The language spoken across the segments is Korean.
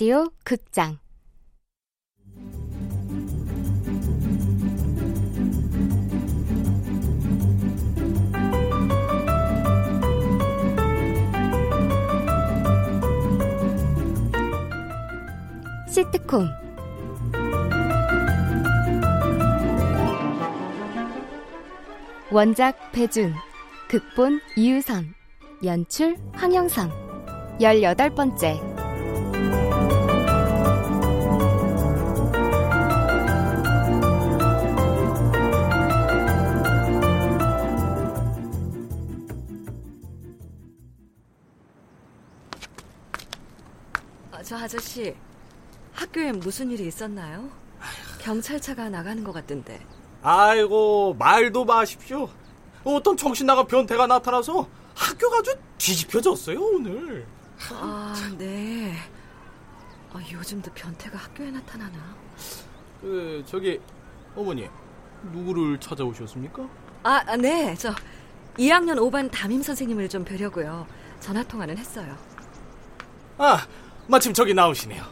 라디오 극장. 시트콤. 원작 배준 극본 이유선 연출 황영선 18번째 아저씨, 학교에 무슨 일이 있었나요? 경찰차가 나가는 것 같던데. 아이고, 말도 마십시오. 어떤 정신 나간 변태가 나타나서 학교가 아주 뒤집혀졌어요, 오늘. 아, 네. 아, 요즘도 변태가 학교에 나타나나? 그, 저기, 어머니, 누구를 찾아오셨습니까? 아, 아, 네. 저 2학년 5반 담임 선생님을 좀 뵈려고요. 전화 통화는 했어요. 아, 마침 저기 나오시네요.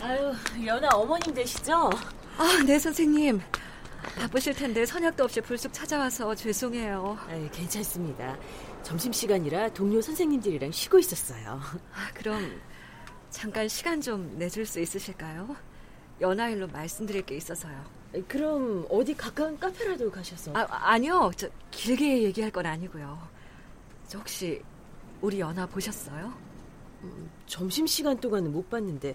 아유, 연아 어머님 되시죠? 아, 네, 선생님. 바쁘실 텐데 선약도 없이 불쑥 찾아와서 죄송해요. 아유, 괜찮습니다. 점심 시간이라 동료 선생님들이랑 쉬고 있었어요. 아, 그럼 잠깐 시간 좀 내줄 수 있으실까요? 연하일로 말씀드릴 게 있어서요. 그럼 어디 가까운 카페라도 가셔서? 아, 아니요. 저 길게 얘기할 건 아니고요. 저 혹시 우리 연하 보셨어요? 음, 점심시간 동안은 못 봤는데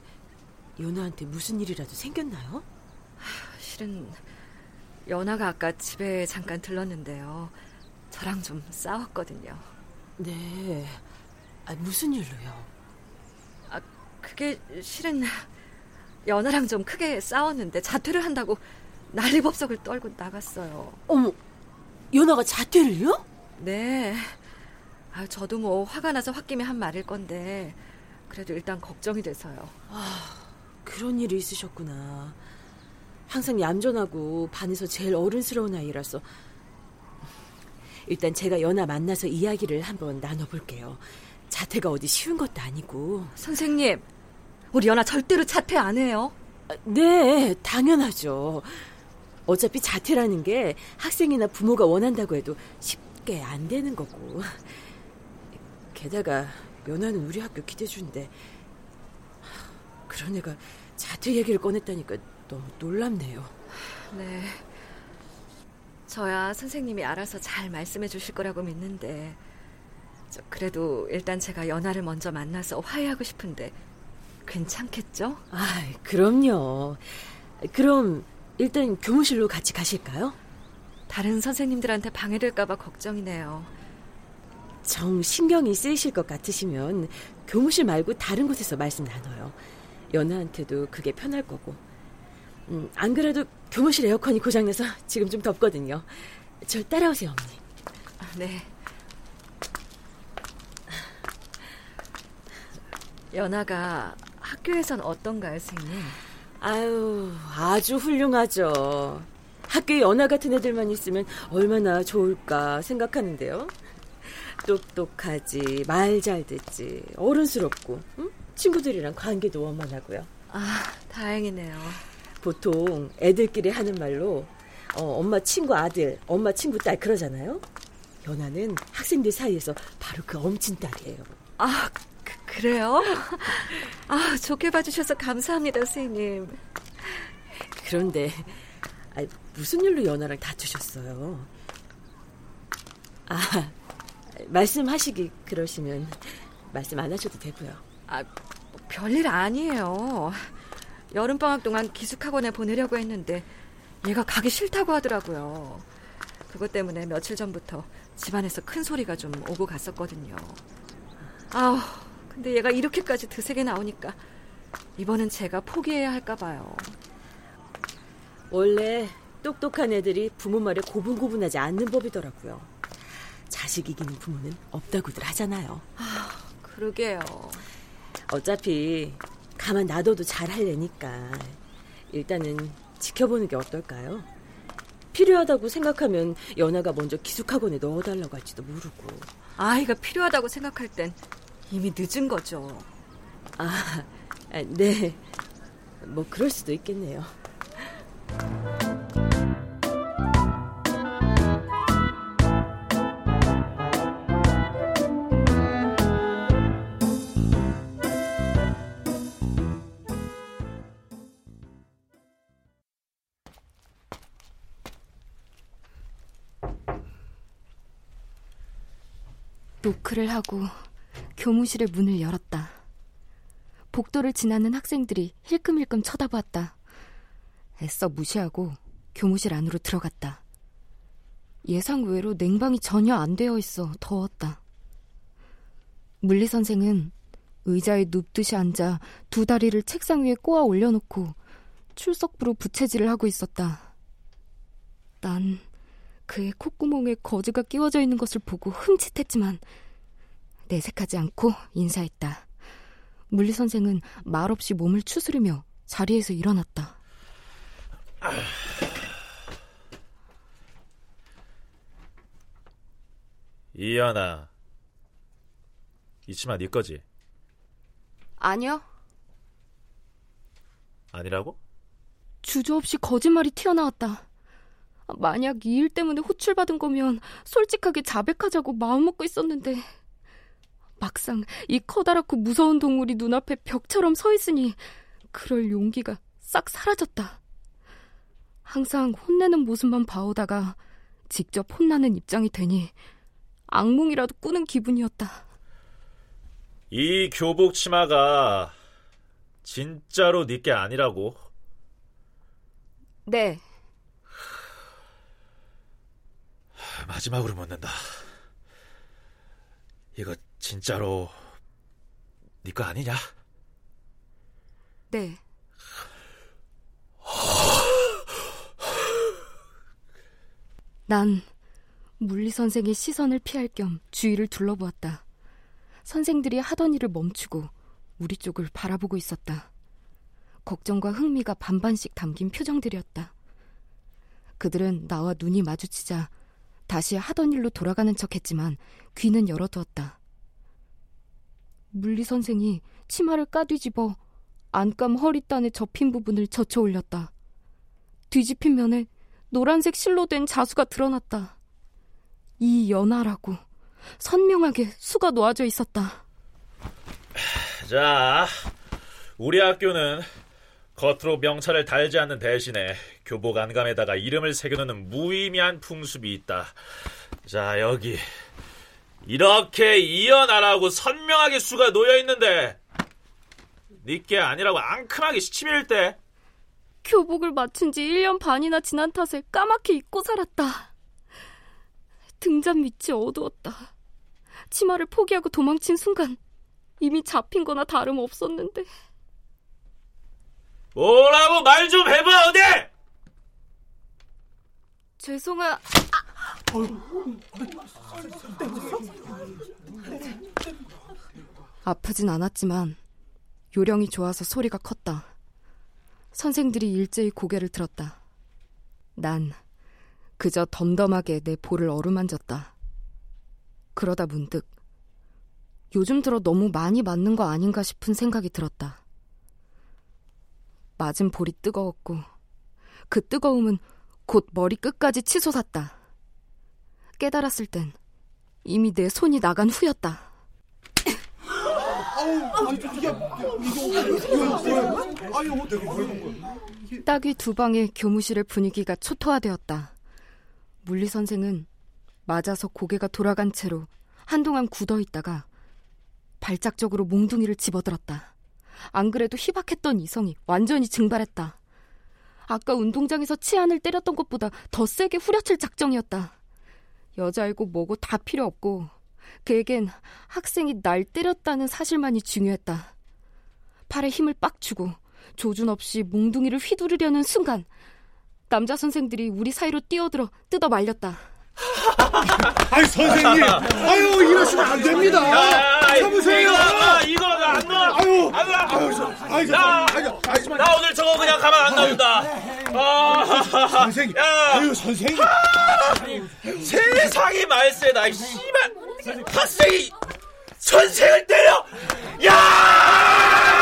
연아한테 무슨 일이라도 생겼나요? 실은 연아가 아까 집에 잠깐 들렀는데요. 저랑 좀 싸웠거든요. 네. 아, 무슨 일로요? 아, 그게 실은 연아랑 좀 크게 싸웠는데 자퇴를 한다고 난리법석을 떨고 나갔어요. 어머, 연아가 자퇴를요? 네. 아, 저도 뭐 화가 나서 홧김에 한 말일 건데 그래도 일단 걱정이 돼서요. 아, 그런 일이 있으셨구나. 항상 얌전하고 반에서 제일 어른스러운 아이라서 일단 제가 연아 만나서 이야기를 한번 나눠볼게요. 자퇴가 어디 쉬운 것도 아니고. 선생님, 우리 연아 절대로 자퇴 안 해요. 아, 네, 당연하죠. 어차피 자퇴라는 게 학생이나 부모가 원한다고 해도 쉽게 안 되는 거고. 게다가 연아는 우리 학교 기대주인데 그런 애가 자퇴 얘기를 꺼냈다니까 너무 놀랍네요. 네. 저야 선생님이 알아서 잘 말씀해 주실 거라고 믿는데 그래도 일단 제가 연아를 먼저 만나서 화해하고 싶은데 괜찮겠죠? 아, 그럼요. 그럼 일단 교무실로 같이 가실까요? 다른 선생님들한테 방해될까봐 걱정이네요. 정 신경이 쓰이실 것 같으시면 교무실 말고 다른 곳에서 말씀 나눠요. 연아한테도 그게 편할 거고. 음, 안 그래도 교무실 에어컨이 고장나서 지금 좀 덥거든요. 절 따라오세요, 어머니. 아, 네. 연아가 학교에선 어떤가요, 선생님? 아유, 아주 훌륭하죠. 학교에 연아 같은 애들만 있으면 얼마나 좋을까 생각하는데요. 똑똑하지, 말 잘 듣지, 어른스럽고, 응? 친구들이랑 관계도 원만하고요. 아, 다행이네요. 보통 애들끼리 하는 말로 어, 엄마 친구 아들, 엄마 친구 딸 그러잖아요. 연아는 학생들 사이에서 바로 그 엄친 딸이에요. 아, 그, 그래요? 아, 좋게 봐주셔서 감사합니다, 선생님. 그런데 아, 무슨 일로 연아랑 다투셨어요? 아, 말씀하시기 그러시면 말씀 안 하셔도 되고요. 아, 별일 아니에요. 여름방학 동안 기숙학원에 보내려고 했는데 얘가 가기 싫다고 하더라고요. 그것 때문에 며칠 전부터 집안에서 큰 소리가 좀 오고 갔었거든요. 아우, 근데 얘가 이렇게까지 드세게 나오니까 이번엔 제가 포기해야 할까 봐요. 원래 똑똑한 애들이 부모 말에 고분고분하지 않는 법이더라고요. 자식 이기는 부모는 없다고들 하잖아요. 아, 그러게요. 어차피 가만 놔둬도 잘 할래니까 일단은 지켜보는 게 어떨까요? 필요하다고 생각하면 연아가 먼저 기숙학원에 넣어달라고 할지도 모르고 아이가 필요하다고 생각할 땐 이미 늦은 거죠. 아, 아, 네. 뭐 그럴 수도 있겠네요. 노크를 하고 교무실의 문을 열었다. 복도를 지나는 학생들이 힐끔힐끔 쳐다보았다. 애써 무시하고 교무실 안으로 들어갔다. 예상 외로 냉방이 전혀 안 되어 있어 더웠다. 물리 선생은 의자에 눕듯이 앉아 두 다리를 책상 위에 꼬아 올려놓고 출석부로 부채질을 하고 있었다. 난 그의 콧구멍에 거즈가 끼워져 있는 것을 보고 흠칫했지만 내색하지 않고 인사했다. 물리 선생은 말없이 몸을 추스르며 자리에서 일어났다. 이연아, 이 치마 네 거지? 아니요. 아니라고? 주저없이 거짓말이 튀어나왔다. 만약 이 일 때문에 호출받은 거면 솔직하게 자백하자고 마음먹고 있었는데 막상 이 커다랗고 무서운 동물이 눈앞에 벽처럼 서 있으니 그럴 용기가 싹 사라졌다. 항상 혼내는 모습만 봐오다가 직접 혼나는 입장이 되니 악몽이라도 꾸는 기분이었다. 이 교복 치마가 진짜로 네게 아니라고. 네. 마지막으로 묻는다. 이거 진짜로 네 거 아니냐? 네. 난 물리 선생의 시선을 피할 겸 주위를 둘러보았다. 선생들이 하던 일을 멈추고 우리 쪽을 바라보고 있었다. 걱정과 흥미가 반반씩 담긴 표정들이었다. 그들은 나와 눈이 마주치자 다시 하던 일로 돌아가는 척 했지만 귀는 열어두었다. 물리 선생이 치마를 까뒤집어 안감 허리단에 접힌 부분을 젖혀 올렸다. 뒤집힌 면에 노란색 실로 된 자수가 드러났다. 이 연하라고 선명하게 수가 놓아져 있었다. 자, 우리 학교는 겉으로 명찰을 달지 않는 대신에 교복 안감에다가 이름을 새겨놓는 무의미한 풍습이 있다. 자, 여기 이렇게 이연하라고 선명하게 수가 놓여 있는데 니께 아니라고 앙큼하게 시치밀 때 교복을 맞춘 지 1년 반이나 지난 탓에 까맣게 잊고 살았다. 등잔 밑이 어두웠다. 치마를 포기하고 도망친 순간 이미 잡힌 거나 다름 없었는데. 뭐라고 말 좀 해봐, 어디! 죄송하... 아 프진 않았지만 요령이 좋아서 소리가 컸다. 선생들이 일제히 고개를 들었다. 난 그저 덤덤하게 내 볼을 어루만졌다. 그러다 문득 요즘 들어 너무 많이 맞는 거 아닌가 싶은 생각이 들었다. 맞은 볼이 뜨거웠고 그 뜨거움은 곧 머리 끝까지 치솟았다. 깨달았을 땐 이미 내 손이 나간 후였다. 딱이 두 방에 교무실의 분위기가 초토화되었다. 물리 선생은 맞아서 고개가 돌아간 채로 한동안 굳어 있다가 발작적으로 몽둥이를 집어들었다. 안 그래도 희박했던 이성이 완전히 증발했다. 아까 운동장에서 치안을 때렸던 것보다 더 세게 후려칠 작정이었다. 여자이고 뭐고 다 필요 없고 그에겐 학생이 날 때렸다는 사실만이 중요했다. 팔에 힘을 빡 주고 조준 없이 몽둥이를 휘두르려는 순간 남자 선생들이 우리 사이로 뛰어들어 뜯어 말렸다. 아이 선생님, 아유 이러시면 안 됩니다. 참으세요. 이거 안 넣어. 아유, 안 넣어. 아유, 저, 아유, 저, 야, 아유, 아유, 나 오늘 저거 그냥 가만 안 놔둔다. 아, 선생님, 야. 아유 선생님, 세상이 말세다. 이 씨발 학생이 선생을 때려. 야!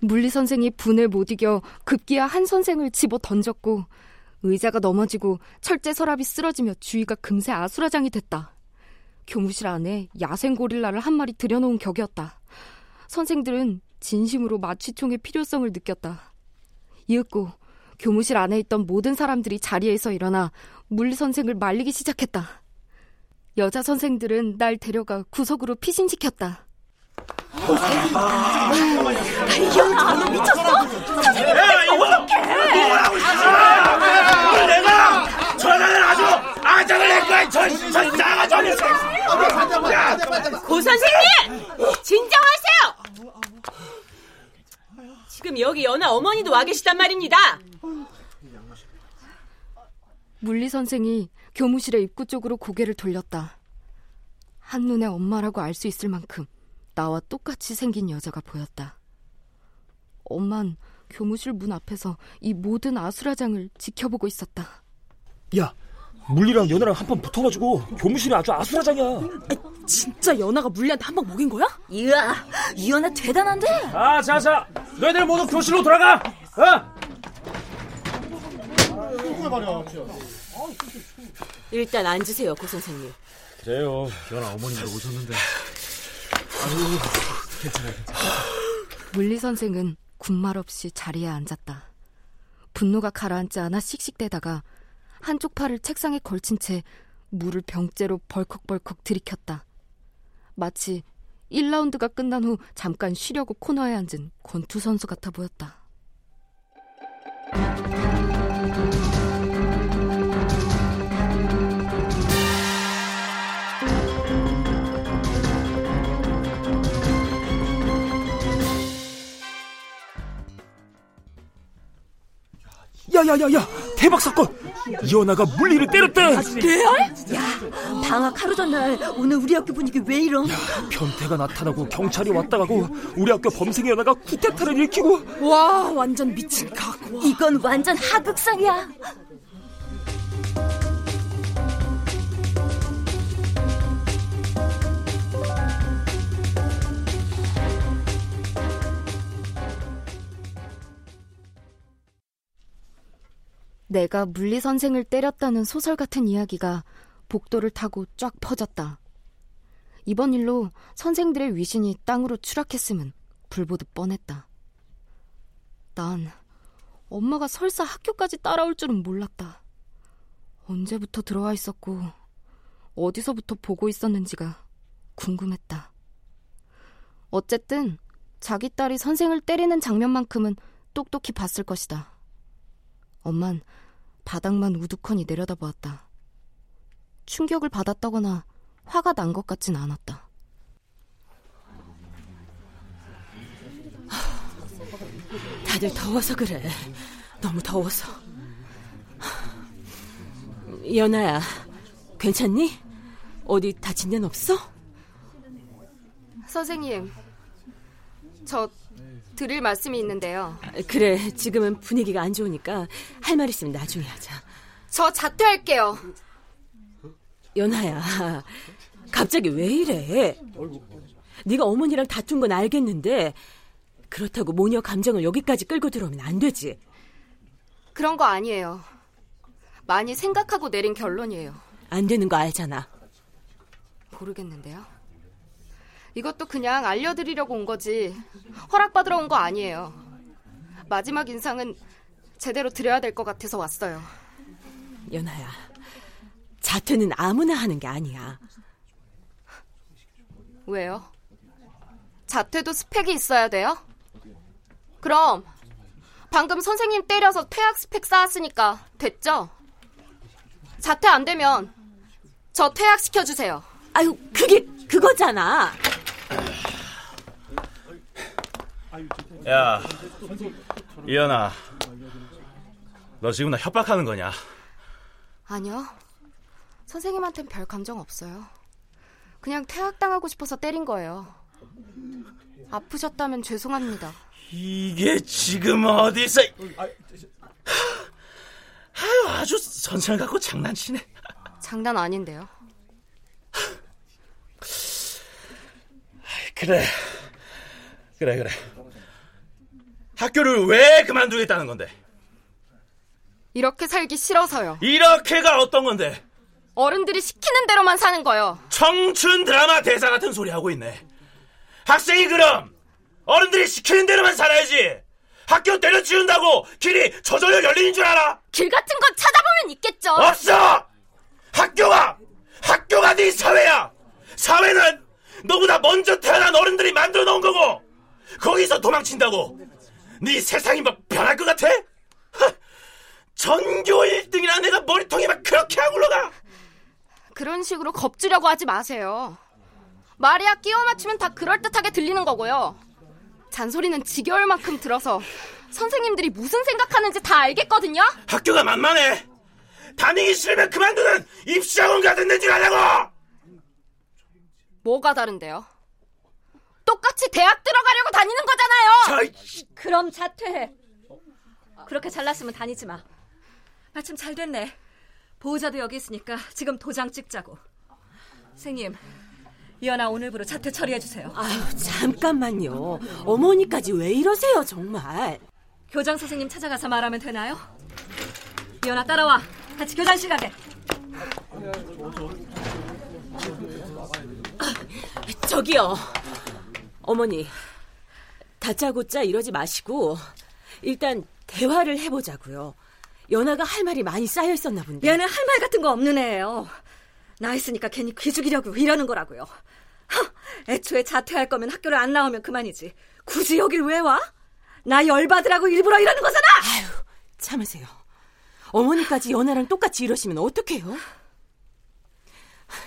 물리 선생이 분을 못 이겨 급기야 한 선생을 집어 던졌고 의자가 넘어지고 철제 서랍이 쓰러지며 주위가 금세 아수라장이 됐다. 교무실 안에 야생 고릴라를 한 마리 들여놓은 격이었다. 선생들은 진심으로 마취총의 필요성을 느꼈다. 이윽고 교무실 안에 있던 모든 사람들이 자리에서 일어나 물리 선생을 말리기 시작했다. 여자 선생들은 날 데려가 구석으로 피신시켰다. 이현아, 너 미쳤어? 선생님, 어떡해? 내가 전화를 아주 아장을 낼 거야. 저, 저, 나가줘. 고 선생님! 진정하세요! 지금 여기 연아 어머니도 와 계시단 말입니다. 물리 선생이 교무실의 입구 쪽으로 고개를 돌렸다. 한눈에 엄마라고 알 수 있을 만큼 나와 똑같이 생긴 여자가 보였다. 엄만 교무실 문 앞에서 이 모든 아수라장을 지켜보고 있었다. 야, 물리랑 연아랑 한번 붙어가지고 교무실이 아주 아수라장이야. 진짜 연아가 물리한테 한 방 먹인 거야? 이야, 이 연아 대단한데? 아, 자, 자, 너희들 모두 교실로 돌아가. 어? 일단 앉으세요, 고 선생님. 그래요. 연아 어머님들 오셨는데. 물리 선생은 군말 없이 자리에 앉았다. 분노가 가라앉지 않아 씩씩대다가 한쪽 팔을 책상에 걸친 채 물을 병째로 벌컥벌컥 들이켰다. 마치 1라운드가 끝난 후 잠깐 쉬려고 코너에 앉은 권투 선수 같아 보였다. 야야야야, 대박 사건! 이연아가 물리를 때렸대. 레알? 야, 방학 하루 전날 오늘 우리 학교 분위기 왜 이런? 변태가 나타나고 경찰이 왔다 가고 우리 학교 범생이 연아가 쿠데타를 일으키고 와, 완전 미친 각. 이건 완전 하극상이야. 내가 물리 선생을 때렸다는 소설 같은 이야기가 복도를 타고 쫙 퍼졌다. 이번 일로 선생들의 위신이 땅으로 추락했음은 불보듯 뻔했다. 난 엄마가 설사 학교까지 따라올 줄은 몰랐다. 언제부터 들어와 있었고 어디서부터 보고 있었는지가 궁금했다. 어쨌든 자기 딸이 선생을 때리는 장면만큼은 똑똑히 봤을 것이다. 엄만 바닥만 우두커니 내려다보았다. 충격을 받았다거나 화가 난 것 같진 않았다. 다들 더워서 그래. 너무 더워서. 연아야, 괜찮니? 어디 다친 데는 없어? 선생님, 저 드릴 말씀이 있는데요. 그래, 지금은 분위기가 안 좋으니까 할 말 있으면 나중에 하자. 저 자퇴할게요. 연아야, 갑자기 왜 이래? 네가 어머니랑 다툰 건 알겠는데 그렇다고 모녀 감정을 여기까지 끌고 들어오면 안 되지. 그런 거 아니에요. 많이 생각하고 내린 결론이에요. 안 되는 거 알잖아. 모르겠는데요. 이것도 그냥 알려드리려고 온 거지 허락받으러 온 거 아니에요. 마지막 인상은 제대로 드려야 될 것 같아서 왔어요. 연아야, 자퇴는 아무나 하는 게 아니야. 왜요? 자퇴도 스펙이 있어야 돼요? 그럼 방금 선생님 때려서 퇴학 스펙 쌓았으니까 됐죠? 자퇴 안 되면 저 퇴학 시켜 주세요. 아유, 그게 그거잖아. 야, 이현아, 너 지금 나 협박하는 거냐? 아니요. 선생님한텐 별 감정 없어요. 그냥 퇴학당하고 싶어서 때린 거예요. 아프셨다면 죄송합니다. 이게 지금 어디서? 아유, 아주 선생을 갖고 장난치네. 장난 아닌데요. 그래. 그래, 그래. 학교를 왜 그만두겠다는 건데? 이렇게 살기 싫어서요. 이렇게가 어떤 건데? 어른들이 시키는 대로만 사는 거요. 청춘 드라마 대사 같은 소리 하고 있네. 학생이 그럼 어른들이 시키는 대로만 살아야지. 학교 때려치운다고 길이 저절로 열리는 줄 알아? 길 같은 건 찾아보면 있겠죠. 없어! 학교가! 학교가 네 사회야! 사회는 너보다 먼저 태어난 어른들이 만들어 놓은 거고! 거기서 도망친다고! 네 세상이 뭐 변할 것 같아? 하, 전교 1등이라 내가 머리통이 막 그렇게 안 굴러가! 그런 식으로 겁주려고 하지 마세요. 말이야 끼워 맞추면 다 그럴듯하게 들리는 거고요. 잔소리는 지겨울 만큼 들어서 선생님들이 무슨 생각하는지 다 알겠거든요? 학교가 만만해! 다니기 싫으면 그만두는 입시학원 같은 데줄 알라고! 뭐가 다른데요? 똑같이 대학 들어가려고 다니는! 저... 그럼 자퇴해. 그렇게 잘났으면 다니지 마. 마침 잘 됐네. 보호자도 여기 있으니까 지금 도장 찍자고. 선생님, 이현아 오늘부로 자퇴 처리해주세요. 아유, 잠깐만요. 어머니까지 왜 이러세요, 정말. 교장 선생님 찾아가서 말하면 되나요? 이현아 따라와. 같이 교장실 가게. 저기요. 어머니, 다짜고짜 이러지 마시고 일단 대화를 해보자고요. 연아가 할 말이 많이 쌓여 있었나 본데. 얘는 할 말 같은 거 없는 애예요. 나 있으니까 괜히 귀죽이려고 이러는 거라고요. 하, 애초에 자퇴할 거면 학교를 안 나오면 그만이지. 굳이 여길 왜 와? 나 열받으라고 일부러 이러는 거잖아! 아유, 참으세요. 어머니까지 연아랑 똑같이 이러시면 어떡해요?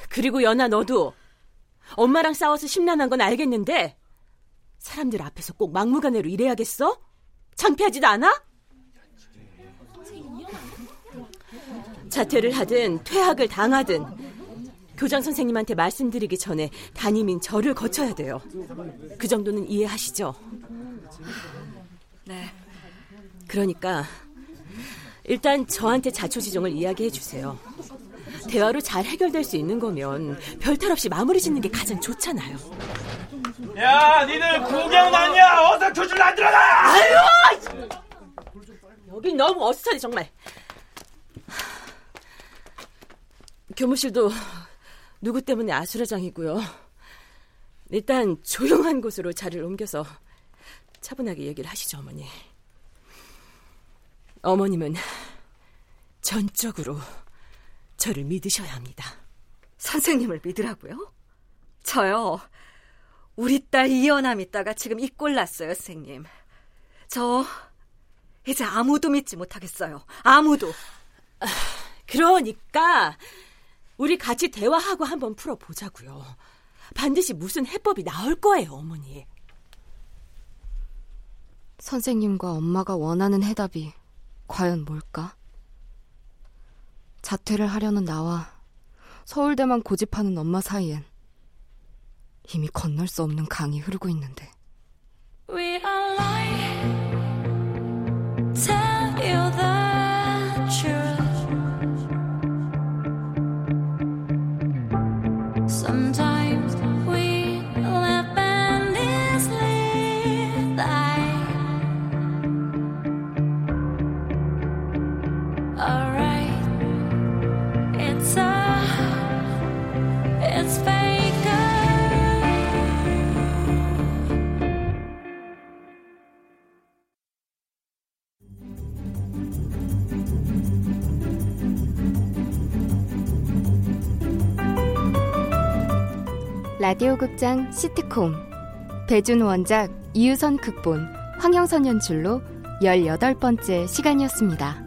그리고 연아 너도 엄마랑 싸워서 심란한 건 알겠는데 사람들 앞에서 꼭 막무가내로 이래야겠어? 창피하지도 않아? 자퇴를 하든 퇴학을 당하든 교장 선생님한테 말씀드리기 전에 담임인 저를 거쳐야 돼요. 그 정도는 이해하시죠? 네. 그러니까 일단 저한테 자초지종을 이야기해 주세요. 대화로 잘 해결될 수 있는 거면 별 탈 없이 마무리 짓는 게 가장 좋잖아요. 야, 니들 구경 났냐? 어서 교실 안 들어가! 아유! 여긴 너무 어수선해 정말. 교무실도 누구 때문에 아수라장이고요. 일단 조용한 곳으로 자리를 옮겨서 차분하게 얘기를 하시죠, 어머니. 어머님은 전적으로 저를 믿으셔야 합니다. 선생님을 믿으라고요? 저요. 우리 딸 이연아 믿다가 지금 이 꼴 났어요, 선생님. 저 이제 아무도 믿지 못하겠어요. 아무도. 그러니까 우리 같이 대화하고 한번 풀어보자고요. 반드시 무슨 해법이 나올 거예요, 어머니. 선생님과 엄마가 원하는 해답이 과연 뭘까? 자퇴를 하려는 나와 서울대만 고집하는 엄마 사이엔 이미 건널 수 없는 강이 흐르고 있는데. 라디오 극장 시트콤 배준 원작 이유선 극본 황영선 연출로 18번째 시간이었습니다.